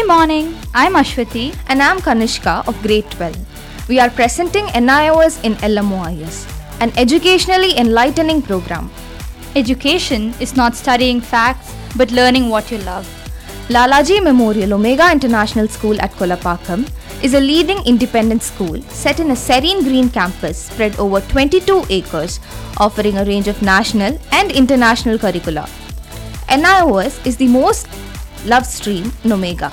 Good morning. I'm Ashwathi. And I'm Kanishka of grade 12. We are presenting NIOS in LMOIS, an educationally enlightening program. Education is not studying facts but learning what you love. Lalaji Memorial Omega International School at Kolapakkam is a leading independent school set in a serene green campus spread over 22 acres, offering a range of national and international curricula. NIOS is the most loved stream in Omega.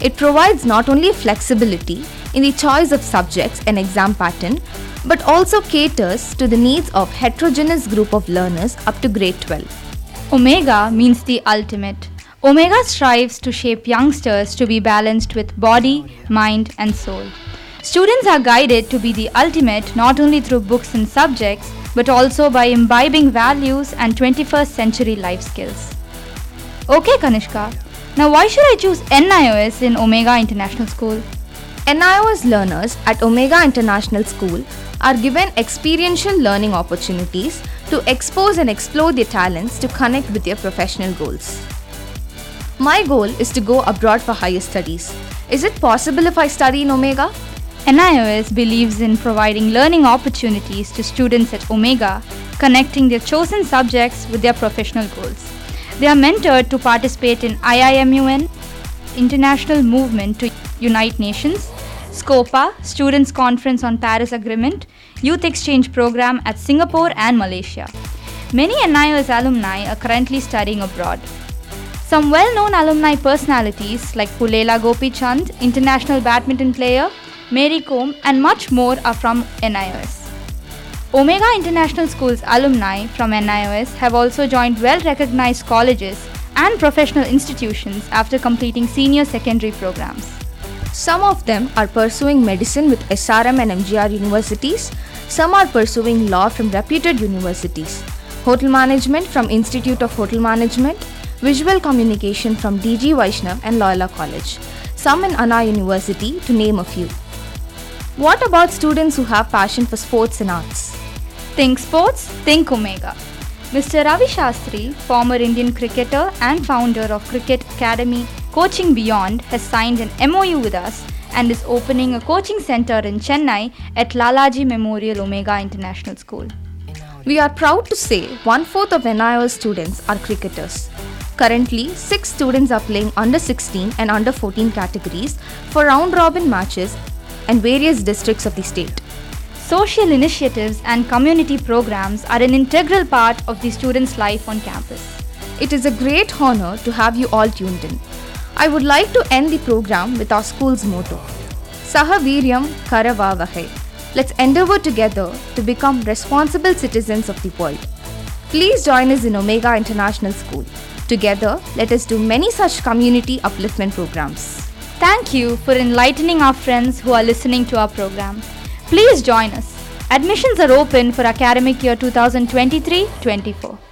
It provides not only flexibility in the choice of subjects and exam pattern, but also caters to the needs of heterogeneous group of learners up to grade 12. Omega means the ultimate. Omega strives to shape youngsters to be balanced with body, mind, and soul. Students are guided to be the ultimate not only through books and subjects, but also by imbibing values and 21st century life skills. Okay, Kanishka. Now, why should I choose NIOS in Omega International School? NIOS learners at Omega International School are given experiential learning opportunities to expose and explore their talents to connect with their professional goals. My goal is to go abroad for higher studies. Is it possible if I study in Omega? NIOS believes in providing learning opportunities to students at Omega, connecting their chosen subjects with their professional goals. They are mentored to participate in IIMUN, International Movement to Unite Nations, SCOPA, Students' Conference on Paris Agreement, Youth Exchange Program at Singapore and Malaysia. Many NIOS alumni are currently studying abroad. Some well known alumni personalities like Pullela Gopichand, international badminton player, Mary Kom, and much more are from NIOS. Omega International School's alumni from NIOS have also joined well recognized colleges and professional institutions after completing senior secondary programs. Some of them are pursuing medicine with SRM and MGR universities, some are pursuing law from reputed universities, hotel management from Institute of Hotel Management, visual communication from DG Vaishnav and Loyola College, some in Anna University, to name a few. What about students who have passion for sports and arts? Think sports, think Omega. Mr. Ravi Shastri, former Indian cricketer and founder of Cricket Academy Coaching Beyond, has signed an MOU with us and is opening a coaching center in Chennai at Lalaji Memorial Omega International School. We are proud to say one fourth of NIOS students are cricketers. Currently, 6 students are playing under 16 and under 14 categories for round robin matches and various districts of the state. Social initiatives and community programs are an integral part of the students' life on campus. It is a great honor to have you all tuned in. I would like to end the program with our school's motto Sahaviryam Karavavahe. Let's endeavor together to become responsible citizens of the world. Please join us in Omega International School. Together, let us do many such community upliftment programs. Thank you for enlightening our friends who are listening to our program. Please join us. Admissions are open for academic year 2023 24.